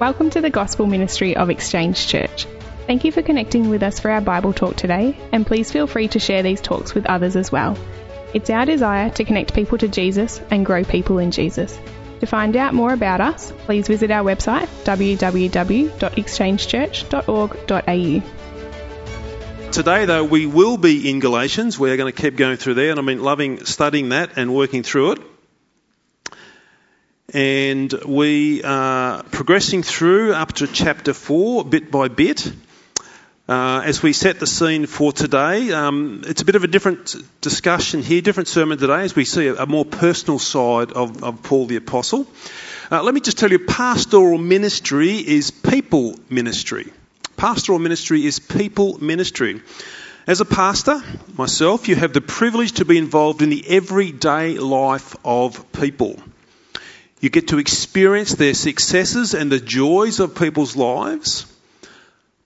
Welcome to the Gospel Ministry of Exchange Church. Thank you for connecting with us for our Bible talk today, and please feel free to share these talks with others as well. It's our desire to connect people to Jesus and grow people in Jesus. To find out more about us, please visit our website www.exchangechurch.org.au. Today, though, we will be in Galatians. We're going to keep going through there, and I've been loving studying that and working through it and we are progressing through up to chapter 4 bit by bit. Uh, as we set the scene for today, um, it's a bit of a different discussion here, different sermon today, as we see a, a more personal side of, of Paul the Apostle. Uh, let me just tell you, pastoral ministry is people ministry. Pastoral ministry is people ministry. As a pastor, myself, you have the privilege to be involved in the everyday life of people. You get to experience their successes and the joys of people's lives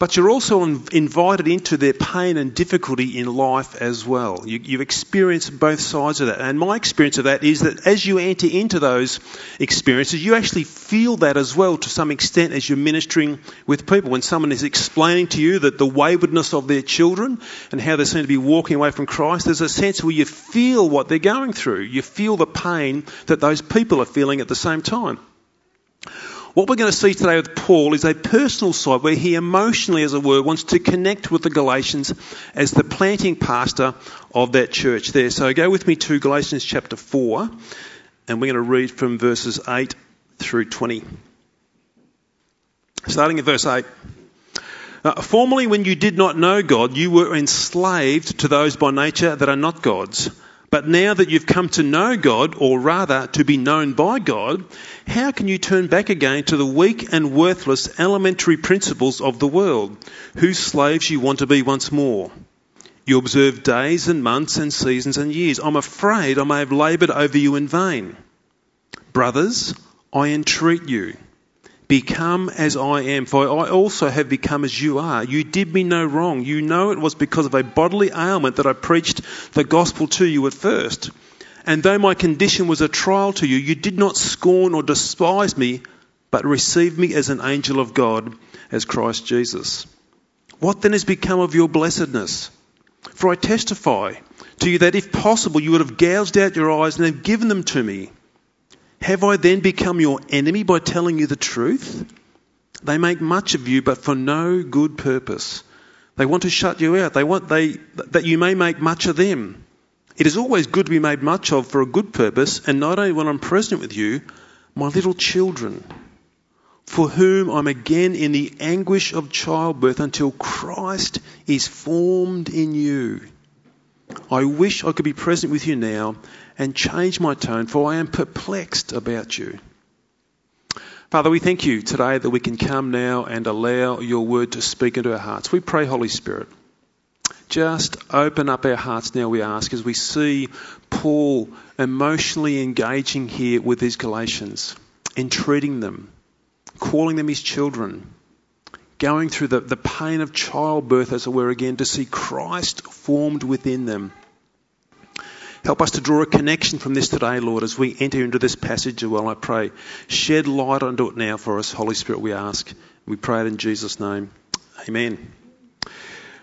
but you're also invited into their pain and difficulty in life as well. You, you experience both sides of that. And my experience of that is that as you enter into those experiences, you actually feel that as well to some extent as you're ministering with people. When someone is explaining to you that the waywardness of their children and how they seem to be walking away from Christ, there's a sense where you feel what they're going through. You feel the pain that those people are feeling at the same time. What we're going to see today with Paul is a personal side where he emotionally, as it were, wants to connect with the Galatians as the planting pastor of that church there. So go with me to Galatians chapter 4, and we're going to read from verses 8 through 20. Starting at verse 8. Uh, formerly, when you did not know God, you were enslaved to those by nature that are not God's. But now that you've come to know God, or rather to be known by God, how can you turn back again to the weak and worthless elementary principles of the world, whose slaves you want to be once more? You observe days and months and seasons and years. I'm afraid I may have laboured over you in vain. Brothers, I entreat you Become as I am, for I also have become as you are. You did me no wrong. You know it was because of a bodily ailment that I preached the gospel to you at first. And though my condition was a trial to you, you did not scorn or despise me, but received me as an angel of God, as Christ Jesus. What then has become of your blessedness? For I testify to you that if possible, you would have gouged out your eyes and have given them to me. Have I then become your enemy by telling you the truth? They make much of you, but for no good purpose. They want to shut you out. They want they, that you may make much of them. It is always good to be made much of for a good purpose, and not only when I'm present with you, my little children, for whom I'm again in the anguish of childbirth until Christ is formed in you. I wish I could be present with you now and change my tone, for I am perplexed about you. Father, we thank you today that we can come now and allow your word to speak into our hearts. We pray, Holy Spirit, just open up our hearts now, we ask, as we see Paul emotionally engaging here with these Galatians, entreating them, calling them his children, going through the, the pain of childbirth, as it were, again, to see Christ formed within them. Help us to draw a connection from this today, Lord, as we enter into this passage as well, I pray. Shed light onto it now for us, Holy Spirit, we ask. We pray it in Jesus' name. Amen.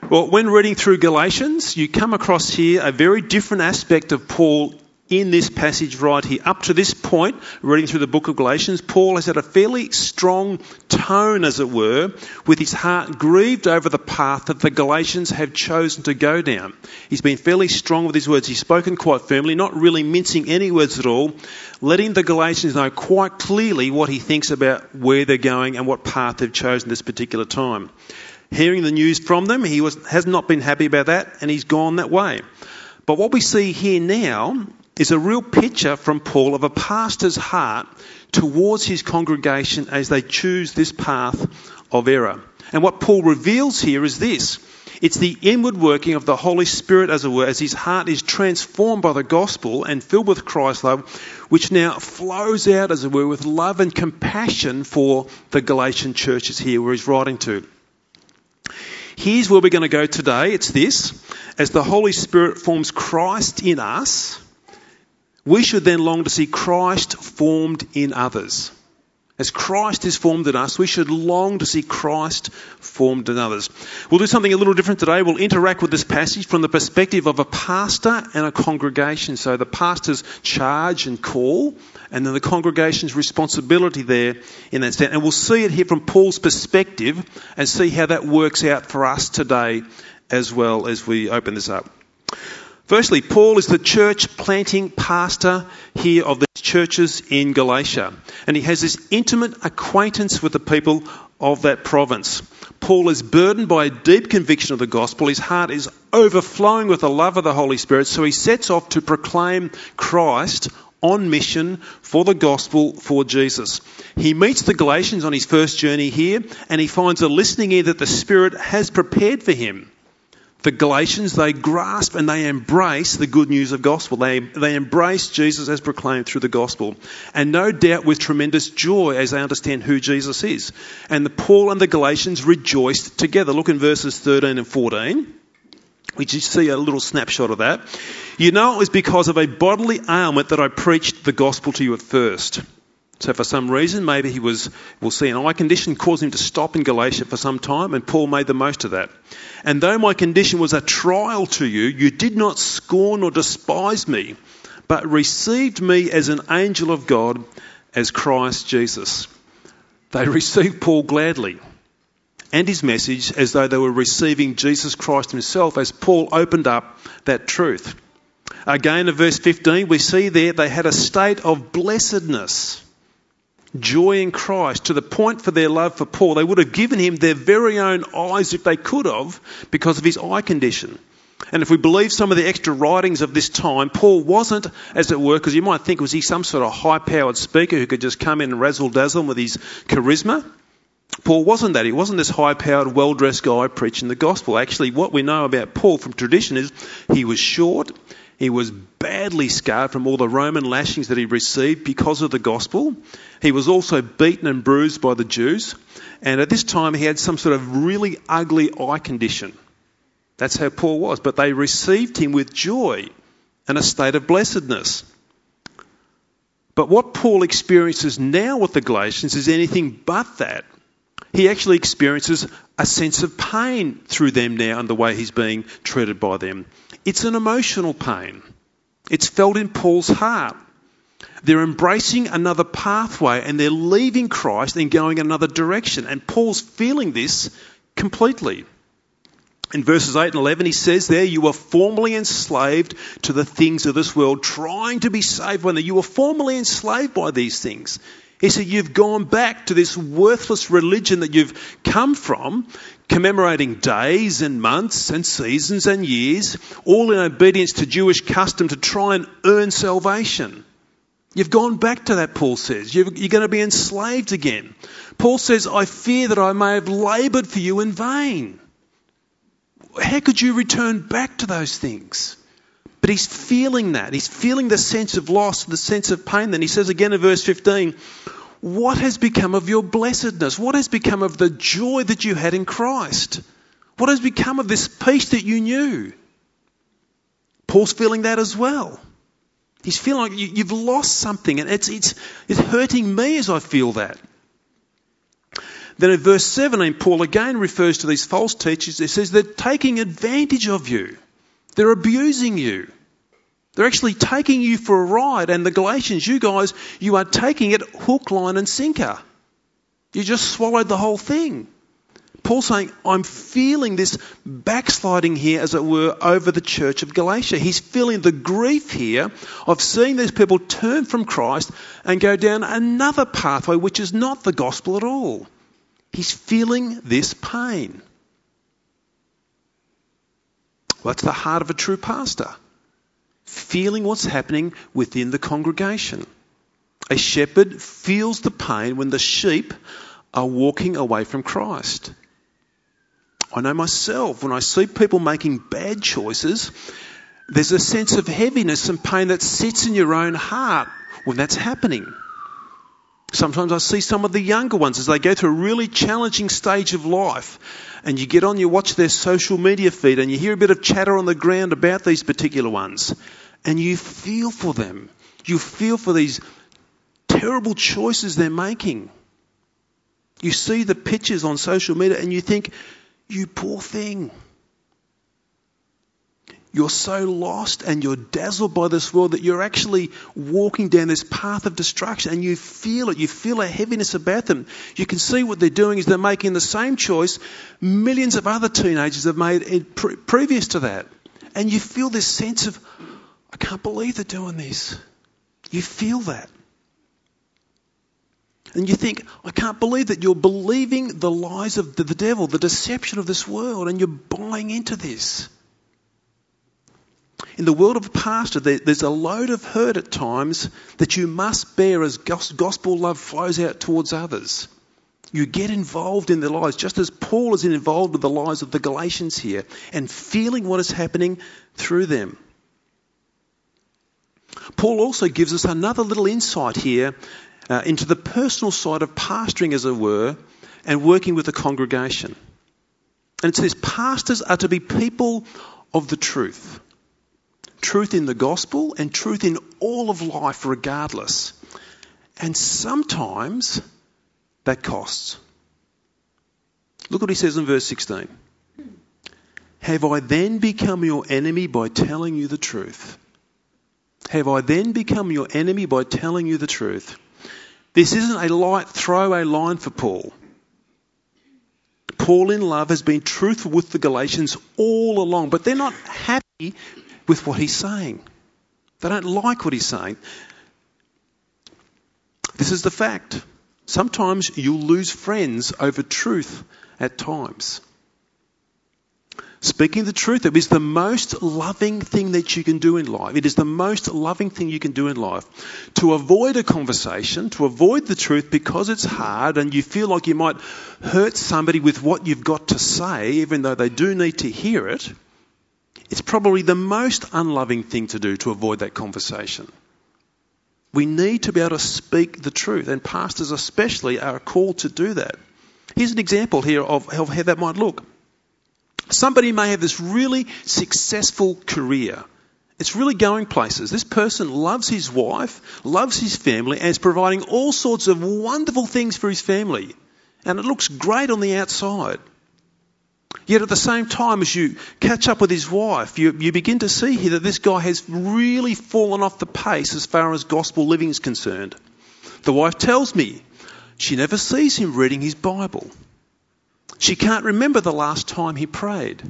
Well, when reading through Galatians, you come across here a very different aspect of Paul in this passage right here. Up to this point, reading through the book of Galatians, Paul has had a fairly strong tone, as it were, with his heart grieved over the path that the Galatians have chosen to go down. He's been fairly strong with his words. He's spoken quite firmly, not really mincing any words at all, letting the Galatians know quite clearly what he thinks about where they're going and what path they've chosen this particular time. Hearing the news from them, he was, has not been happy about that, and he's gone that way. But what we see here now is a real picture from Paul of a pastor's heart towards his congregation as they choose this path of error. And what Paul reveals here is this. It's the inward working of the Holy Spirit, as it were, as his heart is transformed by the gospel and filled with Christ's love, which now flows out, as it were, with love and compassion for the Galatian churches here where he's writing to. Here's where we're going to go today. It's this. As the Holy Spirit forms Christ in us, we should then long to see Christ formed in others. As Christ is formed in us, we should long to see Christ formed in others. We'll do something a little different today. We'll interact with this passage from the perspective of a pastor and a congregation. So the pastor's charge and call, and then the congregation's responsibility there in that sense. And we'll see it here from Paul's perspective and see how that works out for us today as well as we open this up. Firstly, Paul is the church planting pastor here of the churches in Galatia, and he has this intimate acquaintance with the people of that province. Paul is burdened by a deep conviction of the gospel. His heart is overflowing with the love of the Holy Spirit, so he sets off to proclaim Christ on mission for the gospel for Jesus. He meets the Galatians on his first journey here, and he finds a listening ear that the Spirit has prepared for him the Galatians, they grasp and they embrace the good news of gospel. They, they embrace Jesus as proclaimed through the gospel. And no doubt with tremendous joy as they understand who Jesus is. And the Paul and the Galatians rejoiced together. Look in verses 13 and 14. We just see a little snapshot of that. You know it was because of a bodily ailment that I preached the gospel to you at first. So for some reason, maybe he was, we'll see, an eye condition caused him to stop in Galatia for some time, and Paul made the most of that. And though my condition was a trial to you, you did not scorn or despise me, but received me as an angel of God, as Christ Jesus. They received Paul gladly and his message as though they were receiving Jesus Christ himself as Paul opened up that truth. Again, in verse 15, we see there they had a state of blessedness joy in Christ to the point for their love for Paul. They would have given him their very own eyes if they could have because of his eye condition. And if we believe some of the extra writings of this time, Paul wasn't, as it were, because you might think, was he some sort of high powered speaker who could just come in and razzle dazzle with his charisma? Paul wasn't that. He wasn't this high powered, well dressed guy preaching the gospel. Actually, what we know about Paul from tradition is he was short, he was badly scarred from all the Roman lashings that he received because of the gospel. He was also beaten and bruised by the Jews. And at this time, he had some sort of really ugly eye condition. That's how Paul was. But they received him with joy and a state of blessedness. But what Paul experiences now with the Galatians is anything but that. He actually experiences a sense of pain through them now and the way he's being treated by them. It's an emotional pain. It's felt in Paul's heart. They're embracing another pathway and they're leaving Christ and going another direction. And Paul's feeling this completely. In verses 8 and 11, he says there, You were formerly enslaved to the things of this world, trying to be saved them. You were formerly enslaved by these things. He said, You've gone back to this worthless religion that you've come from, commemorating days and months and seasons and years, all in obedience to Jewish custom to try and earn salvation. You've gone back to that, Paul says. You're, you're going to be enslaved again. Paul says, I fear that I may have laboured for you in vain. How could you return back to those things? But he's feeling that. He's feeling the sense of loss, the sense of pain. Then he says again in verse 15, What has become of your blessedness? What has become of the joy that you had in Christ? What has become of this peace that you knew? Paul's feeling that as well. He's feeling like you, have lost something, and it's, it's, it's hurting me as I feel that. Then in verse 17, Paul again refers to these false teachers. He says they're taking advantage of you. They're abusing you. They're actually taking you for a ride. And the Galatians, you guys, you are taking it hook, line, and sinker. You just swallowed the whole thing. Paul's saying, I'm feeling this backsliding here, as it were, over the church of Galatia. He's feeling the grief here of seeing these people turn from Christ and go down another pathway which is not the gospel at all. He's feeling this pain. Well, that's the heart of a true pastor. Feeling what's happening within the congregation. A shepherd feels the pain when the sheep are walking away from Christ. I know myself, when I see people making bad choices, there's a sense of heaviness and pain that sits in your own heart when that's happening. Sometimes I see some of the younger ones as they go through a really challenging stage of life and you get on, you watch their social media feed and you hear a bit of chatter on the ground about these particular ones and you feel for them. You feel for these terrible choices they're making. You see the pictures on social media and you think, you poor thing. You're so lost and you're dazzled by this world that you're actually walking down this path of destruction and you feel it. You feel a heaviness about them. You can see what they're doing is they're making the same choice millions of other teenagers have made pre- previous to that. And you feel this sense of, I can't believe they're doing this. You feel that. And you think, I can't believe that you're believing the lies of the devil, the deception of this world, and you're buying into this in the world of a pastor, there's a load of hurt at times that you must bear as gospel love flows out towards others. You get involved in their lives, just as Paul is involved with the lives of the Galatians here, and feeling what is happening through them. Paul also gives us another little insight here uh, into the personal side of pastoring, as it were, and working with the congregation. And it says, Pastors are to be people of the truth truth in the gospel and truth in all of life, regardless. And sometimes that costs. Look what he says in verse 16. Have I then become your enemy by telling you the truth? Have I then become your enemy by telling you the truth? This isn't a light throwaway line for Paul. Paul in love has been truthful with the Galatians all along, but they're not happy with what he's saying. They don't like what he's saying. This is the fact. Sometimes you'll lose friends over truth at times. Speaking the truth, it is the most loving thing that you can do in life. It is the most loving thing you can do in life. To avoid a conversation, to avoid the truth because it's hard and you feel like you might hurt somebody with what you've got to say, even though they do need to hear it, it's probably the most unloving thing to do to avoid that conversation. We need to be able to speak the truth, and pastors especially are called to do that. Here's an example here of, how that might look. Somebody may have this really successful career. It's really going places. This person loves his wife, loves his family, and is providing all sorts of wonderful things for his family. And it looks great on the outside. Yet at the same time, as you catch up with his wife, you, you begin to see here that this guy has really fallen off the pace as far as gospel living is concerned. The wife tells me she never sees him reading his Bible. She can't remember the last time he prayed.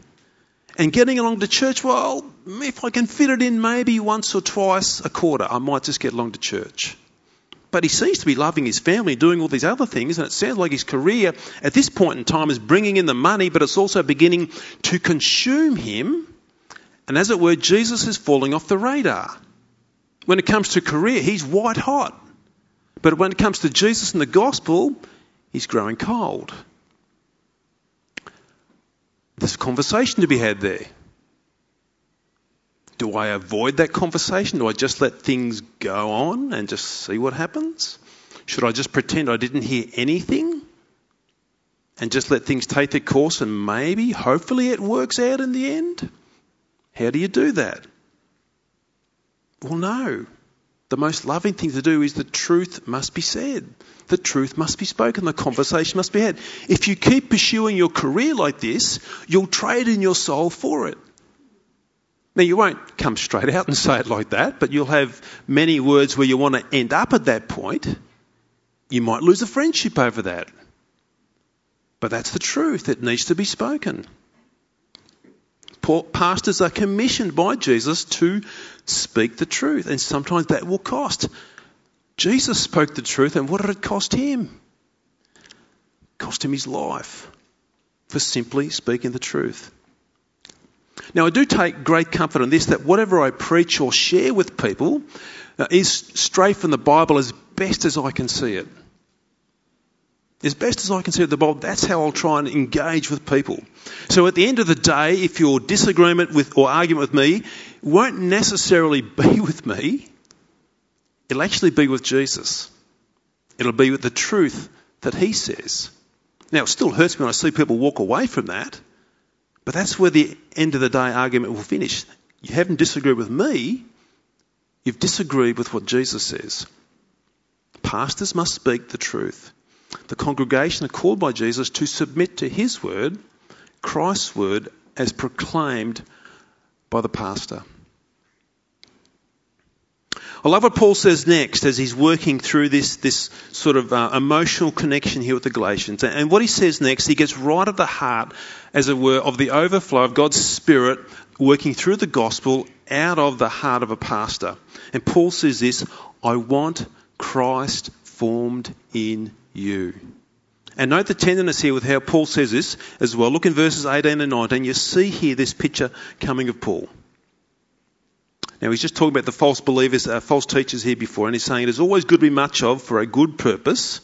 And getting along to church, well, if I can fit it in maybe once or twice a quarter, I might just get along to church. But he seems to be loving his family, doing all these other things, and it sounds like his career at this point in time is bringing in the money, but it's also beginning to consume him. And as it were, Jesus is falling off the radar. When it comes to career, he's white hot. But when it comes to Jesus and the gospel, he's growing cold. There's a conversation to be had there. Do I avoid that conversation? Do I just let things go on and just see what happens? Should I just pretend I didn't hear anything and just let things take their course and maybe, hopefully, it works out in the end? How do you do that? Well, no. The most loving thing to do is the truth must be said. The truth must be spoken. The conversation must be had. If you keep pursuing your career like this, you'll trade in your soul for it. Now, you won't come straight out and say it like that, but you'll have many words where you want to end up at that point. You might lose a friendship over that. But that's the truth. It needs to be spoken. Pastors are commissioned by Jesus to speak the truth, and sometimes that will cost. Jesus spoke the truth, and what did it cost him? It cost him his life for simply speaking the truth. Now, I do take great comfort in this that whatever I preach or share with people uh, is straight from the Bible as best as I can see it. As best as I can see it, the Bible, that's how I'll try and engage with people. So at the end of the day, if your disagreement with or argument with me won't necessarily be with me, it'll actually be with Jesus. It'll be with the truth that he says. Now, it still hurts me when I see people walk away from that. But that's where the end of the day argument will finish. You haven't disagreed with me, you've disagreed with what Jesus says. Pastors must speak the truth. The congregation are called by Jesus to submit to his word, Christ's word, as proclaimed by the pastor. I love what Paul says next as he's working through this, this sort of uh, emotional connection here with the Galatians. And what he says next, he gets right at the heart, as it were, of the overflow of God's Spirit working through the gospel out of the heart of a pastor. And Paul says this I want Christ formed in you. And note the tenderness here with how Paul says this as well. Look in verses 18 and 19. You see here this picture coming of Paul. Now, he's just talking about the false believers, uh, false teachers here before, and he's saying it is always good to be much of for a good purpose.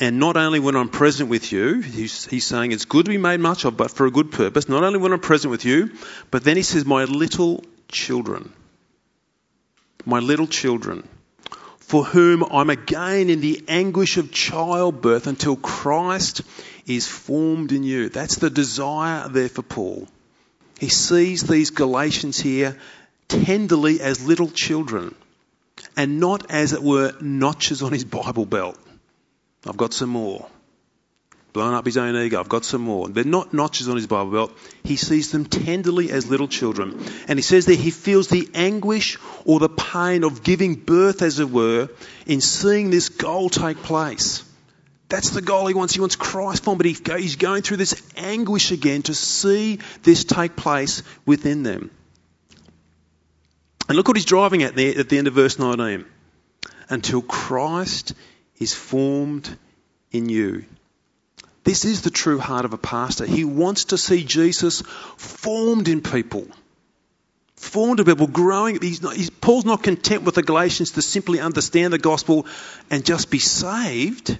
And not only when I'm present with you, he's, he's saying it's good to be made much of, but for a good purpose. Not only when I'm present with you, but then he says, my little children. My little children, for whom I'm again in the anguish of childbirth until Christ is formed in you. That's the desire there for Paul. He sees these Galatians here tenderly as little children and not as it were notches on his Bible belt. I've got some more. Blown up his own ego. I've got some more. They're not notches on his Bible belt. He sees them tenderly as little children. And he says that he feels the anguish or the pain of giving birth, as it were, in seeing this goal take place. That's the goal he wants. He wants Christ formed, but he's going through this anguish again to see this take place within them. And look what he's driving at there at the end of verse 19. Until Christ is formed in you. This is the true heart of a pastor. He wants to see Jesus formed in people. Formed in people, growing. He's not, he's, Paul's not content with the Galatians to simply understand the gospel and just be saved.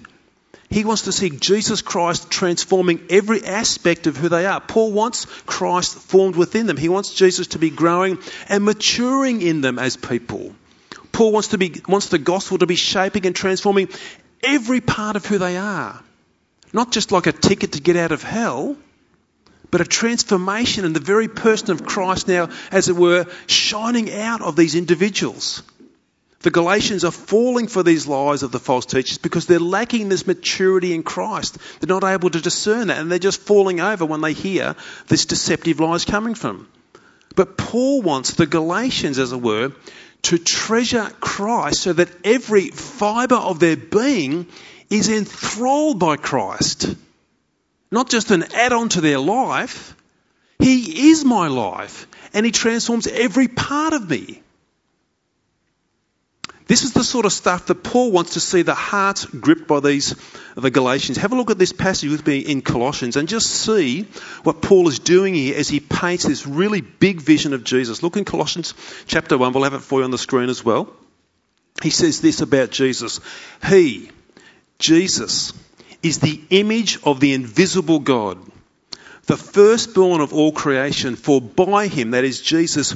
He wants to see Jesus Christ transforming every aspect of who they are. Paul wants Christ formed within them. He wants Jesus to be growing and maturing in them as people. Paul wants to be wants the gospel to be shaping and transforming every part of who they are. Not just like a ticket to get out of hell, but a transformation in the very person of Christ now, as it were, shining out of these individuals. The Galatians are falling for these lies of the false teachers because they're lacking this maturity in Christ. They're not able to discern that and they're just falling over when they hear this deceptive lies coming from. But Paul wants the Galatians, as it were, to treasure Christ so that every fibre of their being is enthralled by Christ. Not just an add on to their life. He is my life and He transforms every part of me. This is the sort of stuff that Paul wants to see the hearts gripped by these the Galatians. Have a look at this passage with me in Colossians and just see what Paul is doing here as he paints this really big vision of Jesus. Look in Colossians chapter 1, we'll have it for you on the screen as well. He says this about Jesus. He, Jesus, is the image of the invisible God, the firstborn of all creation, for by him, that is Jesus,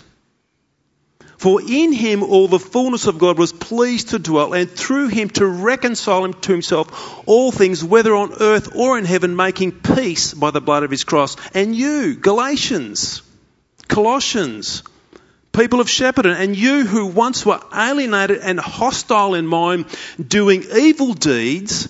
For in him all the fullness of God was pleased to dwell, and through him to reconcile him to himself all things, whether on earth or in heaven, making peace by the blood of his cross. And you, Galatians, Colossians, people of Shepparton, and you who once were alienated and hostile in mind, doing evil deeds,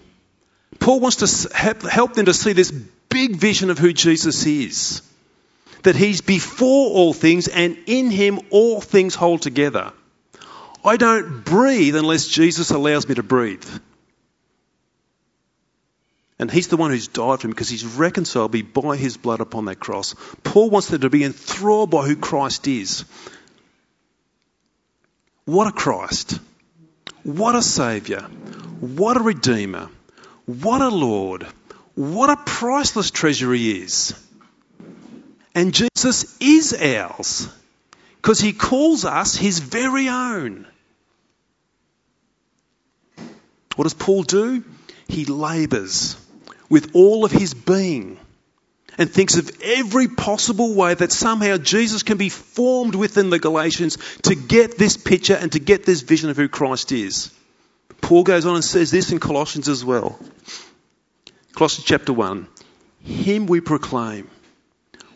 Paul wants to help them to see this big vision of who Jesus is. That he's before all things and in him all things hold together. I don't breathe unless Jesus allows me to breathe. And he's the one who's died for him because he's reconciled me by his blood upon that cross. Paul wants them to be enthralled by who Christ is. What a Christ. What a Saviour. What a Redeemer. What a Lord. What a priceless treasure he is. And Jesus is ours because he calls us his very own. What does Paul do? He labours with all of his being and thinks of every possible way that somehow Jesus can be formed within the Galatians to get this picture and to get this vision of who Christ is. Paul goes on and says this in Colossians as well. Colossians chapter 1. Him we proclaim,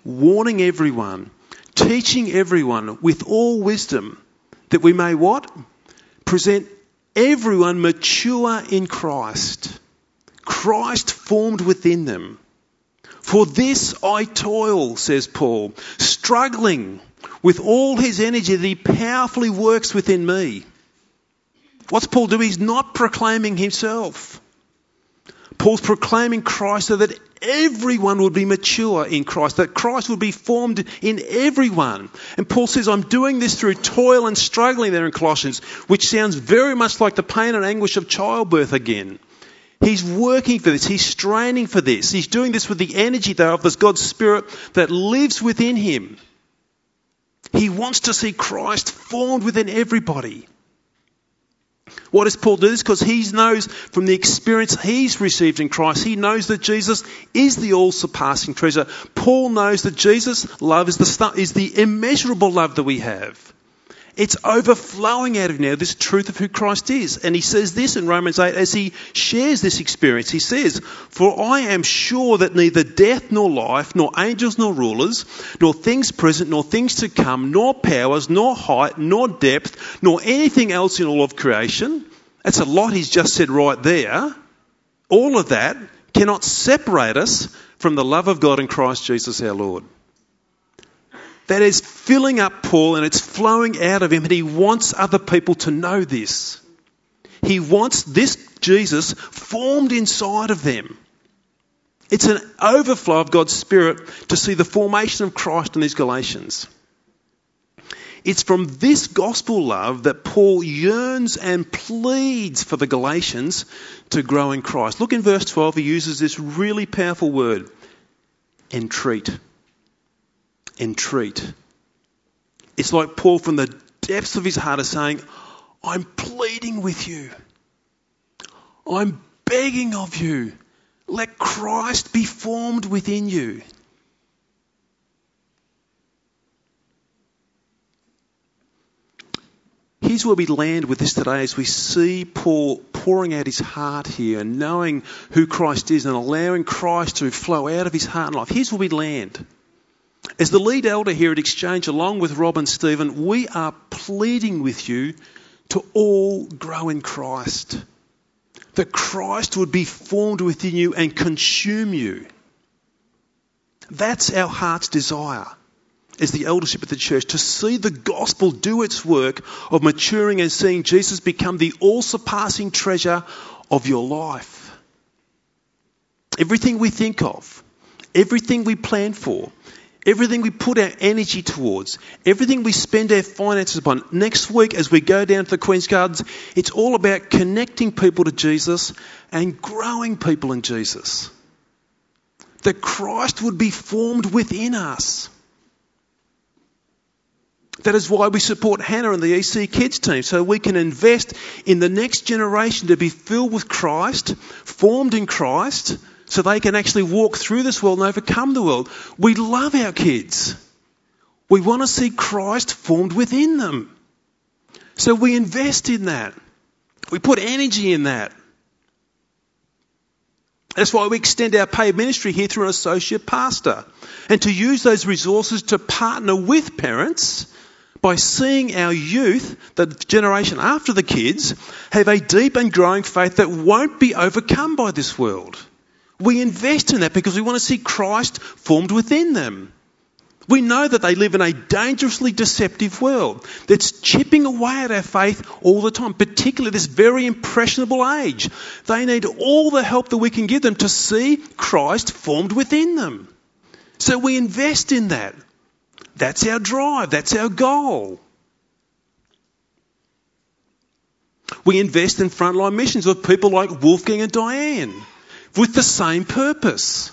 warning everyone, teaching everyone with all wisdom, that we may what? Present everyone mature in Christ. Christ formed within them. For this I toil, says Paul, struggling with all his energy that he powerfully works within me. What's Paul doing? He's not proclaiming himself. Paul's proclaiming Christ so that everyone would be mature in Christ, that Christ would be formed in everyone. And Paul says, I'm doing this through toil and struggling there in Colossians, which sounds very much like the pain and anguish of childbirth again. He's working for this. He's straining for this. He's doing this with the energy, though, of this God's Spirit that lives within him. He wants to see Christ formed within everybody. Why does Paul do this? Because he knows from the experience he's received in Christ, he knows that Jesus is the all surpassing treasure. Paul knows that Jesus' love is the, is the immeasurable love that we have. It's overflowing out of now this truth of who Christ is. And he says this in Romans 8 as he shares this experience. He says, For I am sure that neither death nor life, nor angels nor rulers, nor things present, nor things to come, nor powers, nor height, nor depth, nor anything else in all of creation. That's a lot he's just said right there. All of that cannot separate us from the love of God in Christ Jesus our Lord that is filling up Paul and it's flowing out of him, and he wants other people to know this. He wants this Jesus formed inside of them. It's an overflow of God's Spirit to see the formation of Christ in these Galatians. It's from this gospel love that Paul yearns and pleads for the Galatians to grow in Christ. Look in verse 12, he uses this really powerful word entreat entreat. It's like Paul from the depths of his heart is saying, I'm pleading with you. I'm begging of you. Let Christ be formed within you. Here's where we land with this today as we see Paul pouring out his heart here and knowing who Christ is and allowing Christ to flow out of his heart and life. Here's where we land. As the lead elder here at Exchange, along with Rob and Stephen, we are pleading with you to all grow in Christ. That Christ would be formed within you and consume you. That's our heart's desire as the eldership of the church to see the gospel do its work of maturing and seeing Jesus become the all surpassing treasure of your life. Everything we think of, everything we plan for, Everything we put our energy towards, everything we spend our finances upon. Next week, as we go down to the Queen's Gardens, it's all about connecting people to Jesus and growing people in Jesus. That Christ would be formed within us. That is why we support Hannah and the EC Kids team, so we can invest in the next generation to be filled with Christ, formed in Christ, so they can actually walk through this world and overcome the world. We love our kids. We want to see Christ formed within them. So we invest in that. We put energy in that. That's why we extend our paid ministry here through an associate pastor. And to use those resources to partner with parents by seeing our youth, the generation after the kids, have a deep and growing faith that won't be overcome by this world. We invest in that because we want to see Christ formed within them. We know that they live in a dangerously deceptive world that's chipping away at our faith all the time, particularly this very impressionable age. They need all the help that we can give them to see Christ formed within them. So we invest in that. That's our drive, that's our goal. We invest in frontline missions with people like Wolfgang and Diane with the same purpose.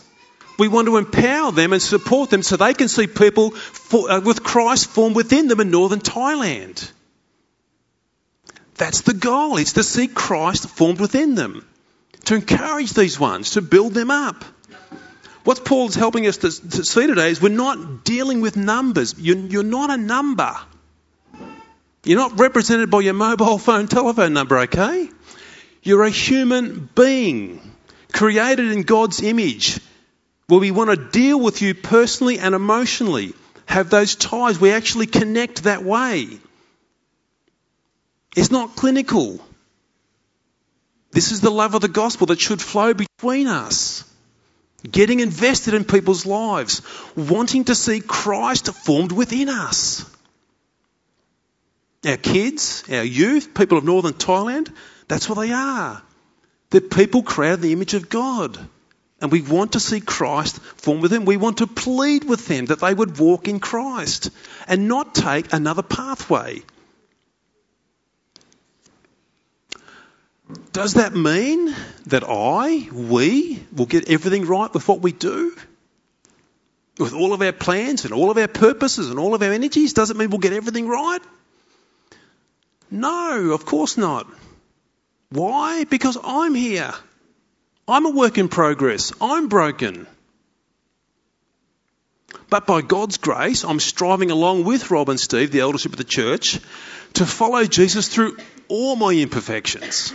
We want to empower them and support them so they can see people for, uh, with Christ formed within them in northern Thailand. That's the goal. It's to see Christ formed within them, to encourage these ones, to build them up. What Paul's helping us to, to see today is we're not dealing with numbers. You're, you're not a number. You're not represented by your mobile phone telephone number, okay? You're a human being created in God's image where we want to deal with you personally and emotionally, have those ties. We actually connect that way. It's not clinical. This is the love of the gospel that should flow between us. Getting invested in people's lives, wanting to see Christ formed within us. Our kids, our youth, people of northern Thailand, that's what they are. They're people created the image of God. And we want to see Christ form within them. We want to plead with them that they would walk in Christ and not take another pathway. Does that mean that I, we, will get everything right with what we do? With all of our plans and all of our purposes and all of our energies? Does it mean we'll get everything right? No, of course not. Why? Because I'm here. I'm a work in progress. I'm broken. But by God's grace, I'm striving along with Rob and Steve, the eldership of the church, to follow Jesus through all my imperfections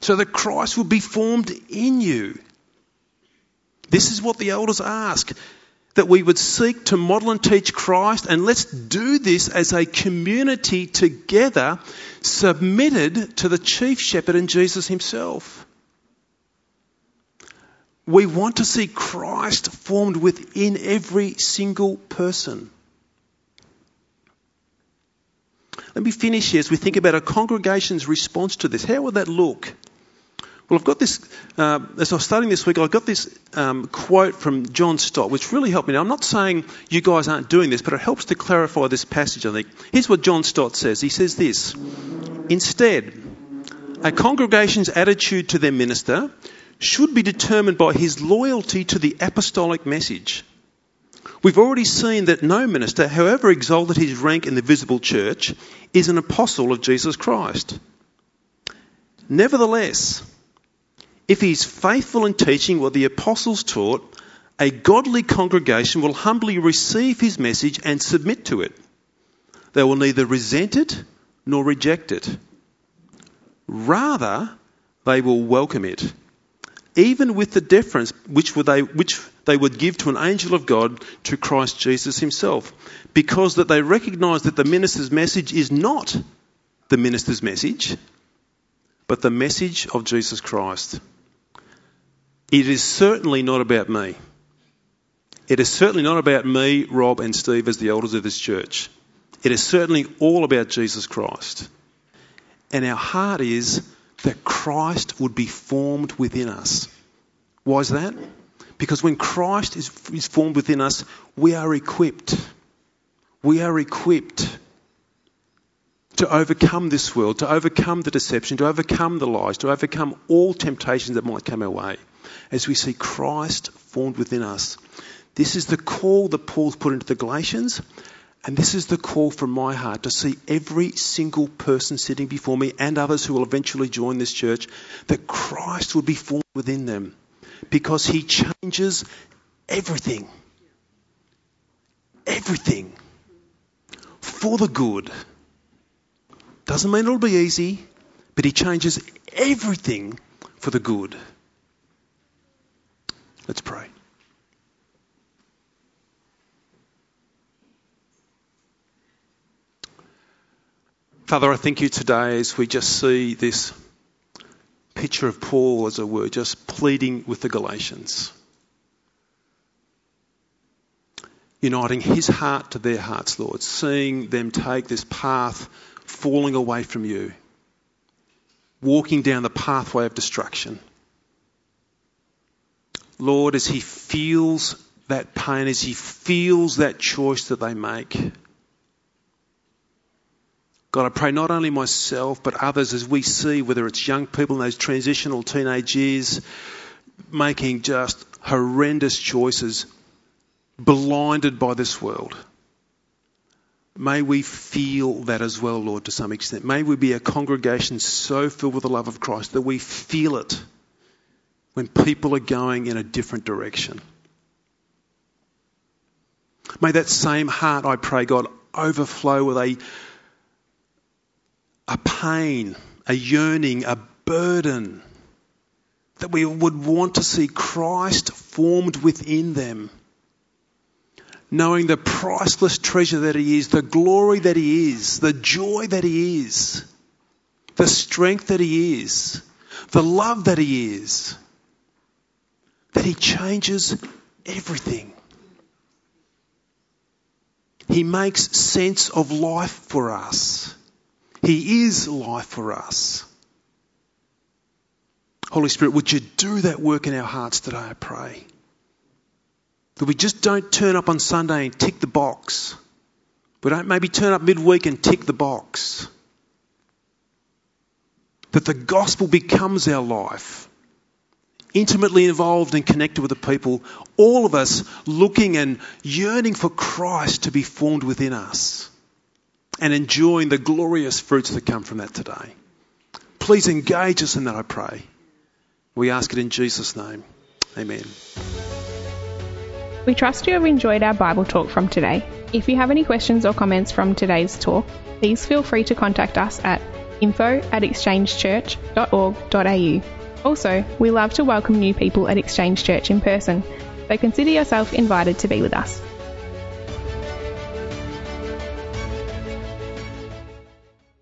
so that Christ will be formed in you. This is what the elders ask that we would seek to model and teach Christ, and let's do this as a community together, submitted to the chief shepherd and Jesus himself. We want to see Christ formed within every single person. Let me finish here as we think about a congregation's response to this. How would that look? Well, I've got this, uh, as I was studying this week, I've got this um, quote from John Stott, which really helped me. Now, I'm not saying you guys aren't doing this, but it helps to clarify this passage, I think. Here's what John Stott says He says this Instead, a congregation's attitude to their minister should be determined by his loyalty to the apostolic message. We've already seen that no minister, however exalted his rank in the visible church, is an apostle of Jesus Christ. Nevertheless, if he is faithful in teaching what the apostles taught, a godly congregation will humbly receive his message and submit to it. They will neither resent it nor reject it. Rather, they will welcome it, even with the deference which, they, which they would give to an angel of God to Christ Jesus himself, because that they recognize that the minister's message is not the minister's message, but the message of Jesus Christ. It is certainly not about me. It is certainly not about me, Rob, and Steve as the elders of this church. It is certainly all about Jesus Christ. And our heart is that Christ would be formed within us. Why is that? Because when Christ is, is formed within us, we are equipped. We are equipped to overcome this world, to overcome the deception, to overcome the lies, to overcome all temptations that might come our way as we see Christ formed within us. This is the call that Paul's put into the Galatians, and this is the call from my heart to see every single person sitting before me and others who will eventually join this church, that Christ would be formed within them because he changes everything. Everything for the good. Doesn't mean it'll be easy, but he changes everything for the good. Let's pray. Father, I thank you today as we just see this picture of Paul, as it were, just pleading with the Galatians. uniting his heart to their hearts, Lord, seeing them take this path falling away from you, walking down the pathway of destruction. Lord, as he feels that pain, as he feels that choice that they make, God, I pray not only myself, but others as we see, whether it's young people in those transitional teenage years, making just horrendous choices, blinded by this world. May we feel that as well, Lord, to some extent. May we be a congregation so filled with the love of Christ that we feel it when people are going in a different direction. May that same heart, I pray, God, overflow with a, a pain, a yearning, a burden that we would want to see Christ formed within them. Knowing the priceless treasure that He is, the glory that He is, the joy that He is, the strength that He is, the love that He is, that He changes everything. He makes sense of life for us. He is life for us. Holy Spirit, would you do that work in our hearts today, I pray? That we just don't turn up on Sunday and tick the box. We don't maybe turn up midweek and tick the box. That the gospel becomes our life. Intimately involved and connected with the people, all of us looking and yearning for Christ to be formed within us and enjoying the glorious fruits that come from that today. Please engage us in that, I pray. We ask it in Jesus' name. Amen. We trust you have enjoyed our Bible talk from today. If you have any questions or comments from today's talk, please feel free to contact us at info at exchangechurch.org.au. Also, we love to welcome new people at Exchange Church in person, so consider yourself invited to be with us.